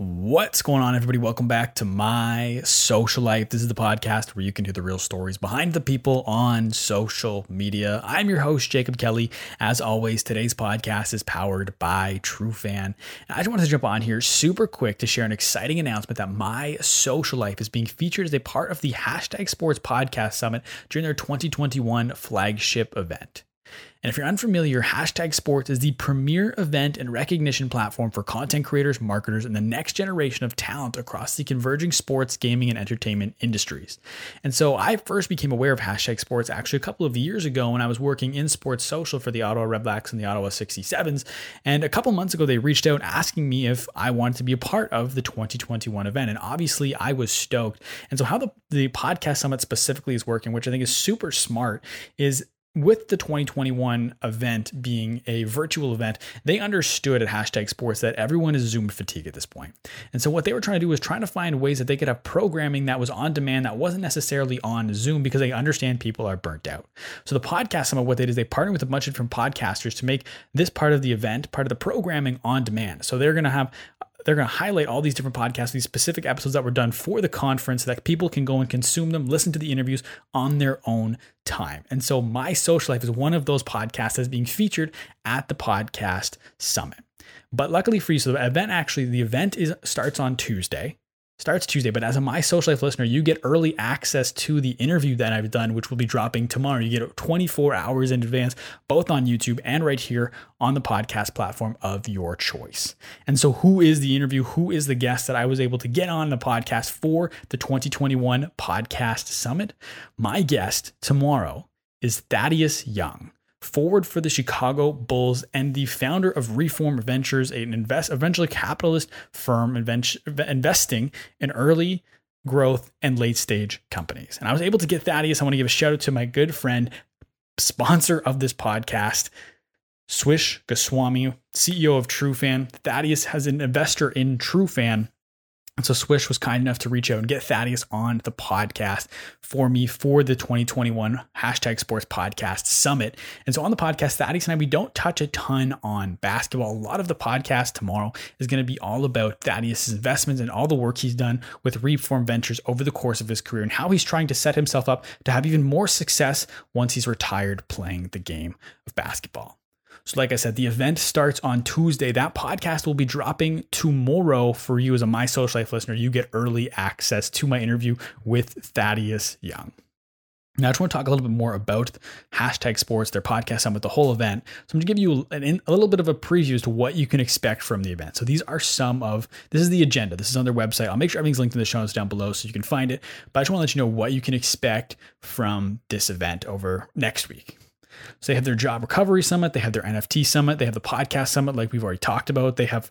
What's going on, everybody? Welcome back to my social life. This is the podcast where you can hear the real stories behind the people on social media. I'm your host, Jacob Kelly. As always, today's podcast is powered by Trufan. And I just wanted to jump on here super quick to share an exciting announcement that my social life is being featured as a part of the Hashtag Sports Podcast Summit during their 2021 flagship event. And if you're unfamiliar, Hashtag Sports is the premier event and recognition platform for content creators, marketers, and the next generation of talent across the converging sports, gaming, and entertainment industries. And so I first became aware of Hashtag Sports actually a couple of years ago when I was working in sports social for the Ottawa Redblacks and the Ottawa 67s. And a couple months ago, they reached out asking me if I wanted to be a part of the 2021 event. And obviously, I was stoked. And so, how the, the podcast summit specifically is working, which I think is super smart, is with the 2021 event being a virtual event, they understood at hashtag sports that everyone is Zoom fatigue at this point. And so what they were trying to do was trying to find ways that they could have programming that was on demand that wasn't necessarily on Zoom because they understand people are burnt out. So the podcast, of what they did is they partnered with a bunch of different podcasters to make this part of the event, part of the programming on demand. So they're going to have they're going to highlight all these different podcasts, these specific episodes that were done for the conference so that people can go and consume them, listen to the interviews on their own time. And so my social life is one of those podcasts that's being featured at the podcast summit. But luckily for you, so the event actually, the event is starts on Tuesday starts Tuesday. But as a My Social Life listener, you get early access to the interview that I've done, which will be dropping tomorrow. You get 24 hours in advance, both on YouTube and right here on the podcast platform of your choice. And so, who is the interview? Who is the guest that I was able to get on the podcast for the 2021 Podcast Summit? My guest tomorrow is Thaddeus Young forward for the Chicago Bulls and the founder of Reform Ventures, an invest, eventually capitalist firm invent, investing in early growth and late stage companies. And I was able to get Thaddeus. I want to give a shout out to my good friend, sponsor of this podcast, Swish Goswami, CEO of Trufan. Thaddeus has an investor in Trufan and so Swish was kind enough to reach out and get Thaddeus on the podcast for me for the 2021 hashtag sports podcast summit. And so on the podcast, Thaddeus and I, we don't touch a ton on basketball. A lot of the podcast tomorrow is going to be all about Thaddeus' investments and all the work he's done with Reform Ventures over the course of his career and how he's trying to set himself up to have even more success once he's retired playing the game of basketball. So, like I said, the event starts on Tuesday. That podcast will be dropping tomorrow for you as a My Social Life listener. You get early access to my interview with Thaddeus Young. Now, I just want to talk a little bit more about hashtag sports, their podcast summit, the whole event. So, I'm going to give you an, a little bit of a preview as to what you can expect from the event. So, these are some of this is the agenda. This is on their website. I'll make sure everything's linked in the show notes down below so you can find it. But I just want to let you know what you can expect from this event over next week. So they have their job recovery summit, they have their NFT summit, they have the podcast summit, like we've already talked about. They have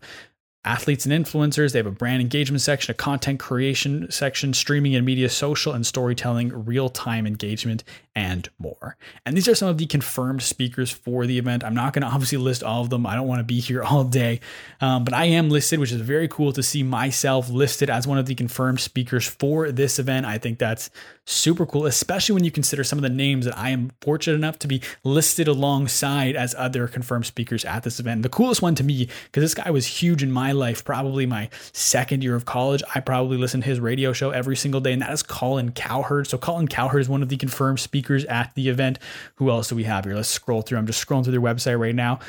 athletes and influencers. They have a brand engagement section, a content creation section, streaming and media, social and storytelling, real time engagement, and more. And these are some of the confirmed speakers for the event. I'm not going to obviously list all of them. I don't want to be here all day, um, but I am listed, which is very cool to see myself listed as one of the confirmed speakers for this event. I think that's super cool, especially when you consider some of the names that I am fortunate enough to be listed alongside as other confirmed speakers at this event. The coolest one to me, because this guy was huge in my life, probably my second year of college. I probably listened to his radio show every single day, and that is Colin Cowherd. So Colin Cowherd is one of the confirmed speakers at the event. Who else do we have here? Let's scroll through. I'm just scrolling through their website right now.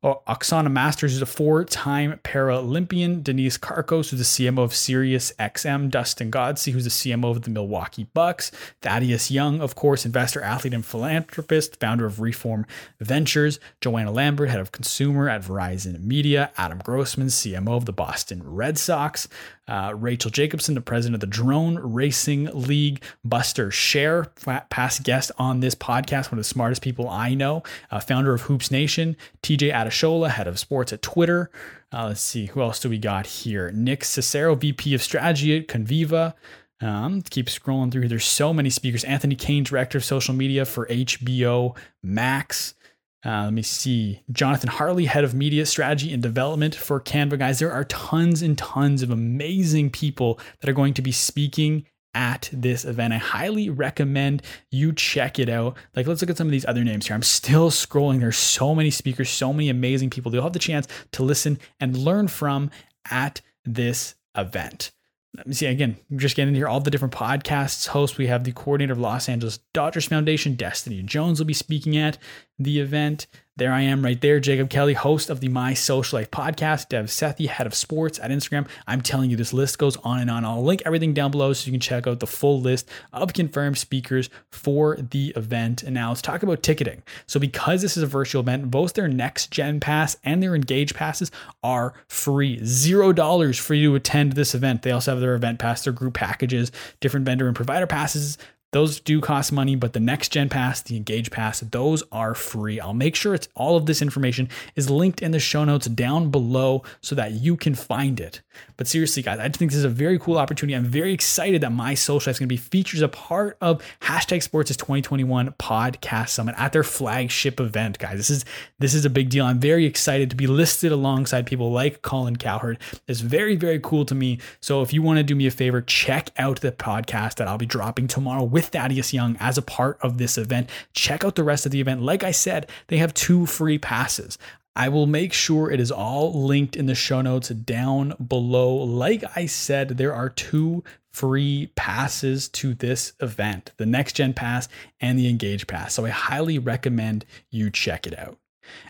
Oh, Oksana Masters, who's a four-time Paralympian, Denise Karkos, who's the CMO of Sirius XM, Dustin Godsey, who's the CMO of the Milwaukee Bucks, Thaddeus Young, of course, investor, athlete, and philanthropist, founder of Reform Ventures, Joanna Lambert, head of consumer at Verizon Media, Adam Grossman, CMO of the Boston Red Sox, uh, Rachel Jacobson, the president of the Drone Racing League, Buster Scher, past guest on this podcast, one of the smartest people I know, uh, founder of Hoops Nation, TJ Adeshola, head of sports at Twitter. Uh, let's see, who else do we got here? Nick Cicero, VP of Strategy at Conviva. Um, keep scrolling through. There's so many speakers. Anthony Kane, director of social media for HBO Max. Uh, let me see. Jonathan Harley, head of media strategy and development for Canva. Guys, there are tons and tons of amazing people that are going to be speaking at this event. I highly recommend you check it out. Like, let's look at some of these other names here. I'm still scrolling. There's so many speakers, so many amazing people. You'll have the chance to listen and learn from at this event. Let me see again. I'm just getting here all the different podcasts hosts. We have the coordinator of Los Angeles Dodgers Foundation, Destiny Jones, will be speaking at the event. There I am right there, Jacob Kelly, host of the My Social Life podcast, Dev Sethi, head of sports at Instagram. I'm telling you, this list goes on and on. I'll link everything down below so you can check out the full list of confirmed speakers for the event. And now let's talk about ticketing. So, because this is a virtual event, both their next gen pass and their engage passes are free. Zero dollars for you to attend this event. They also have their event pass, their group packages, different vendor and provider passes those do cost money, but the next gen pass, the engage pass, those are free. I'll make sure it's all of this information is linked in the show notes down below so that you can find it. But seriously, guys, I think this is a very cool opportunity. I'm very excited that my social is going to be featured as a part of hashtag sports is 2021 podcast summit at their flagship event, guys. This is this is a big deal. I'm very excited to be listed alongside people like Colin Cowherd. It's very, very cool to me. So if you want to do me a favor, check out the podcast that I'll be dropping tomorrow with Thaddeus Young as a part of this event. Check out the rest of the event. Like I said, they have two free passes. I will make sure it is all linked in the show notes down below. Like I said, there are two free passes to this event the Next Gen Pass and the Engage Pass. So I highly recommend you check it out.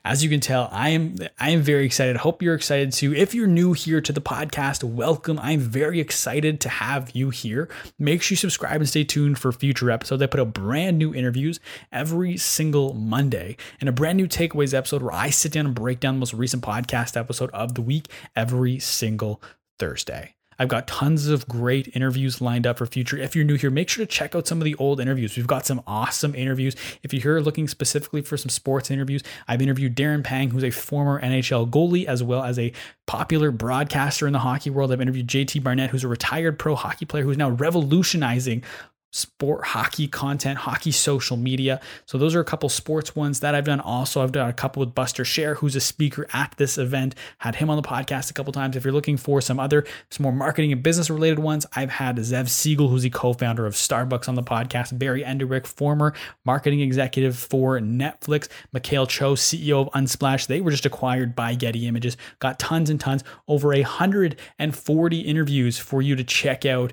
As you can tell, I am I am very excited. Hope you're excited too. If you're new here to the podcast, welcome. I'm very excited to have you here. Make sure you subscribe and stay tuned for future episodes. I put out brand new interviews every single Monday and a brand new takeaways episode where I sit down and break down the most recent podcast episode of the week every single Thursday. I've got tons of great interviews lined up for future. If you're new here, make sure to check out some of the old interviews. We've got some awesome interviews. If you're here looking specifically for some sports interviews, I've interviewed Darren Pang, who's a former NHL goalie, as well as a popular broadcaster in the hockey world. I've interviewed JT Barnett, who's a retired pro hockey player who's now revolutionizing sport hockey content, hockey social media. So those are a couple sports ones that I've done. Also, I've done a couple with Buster Scher, who's a speaker at this event. Had him on the podcast a couple times. If you're looking for some other, some more marketing and business related ones, I've had Zev Siegl, who's the co-founder of Starbucks on the podcast. Barry Enderwick, former marketing executive for Netflix. Mikael Cho, CEO of Unsplash. They were just acquired by Getty Images. Got tons and tons, over 140 interviews for you to check out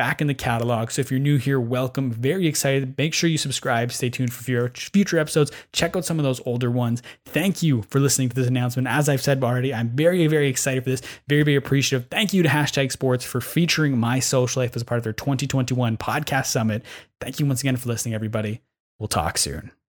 back in the catalog. So if you're new here, welcome. Very excited. Make sure you subscribe. Stay tuned for future episodes. Check out some of those older ones. Thank you for listening to this announcement. As I've said already, I'm very, very excited for this. Very, very appreciative. Thank you to Hashtag Sports for featuring my social life as part of their 2021 podcast summit. Thank you once again for listening, everybody. We'll talk soon.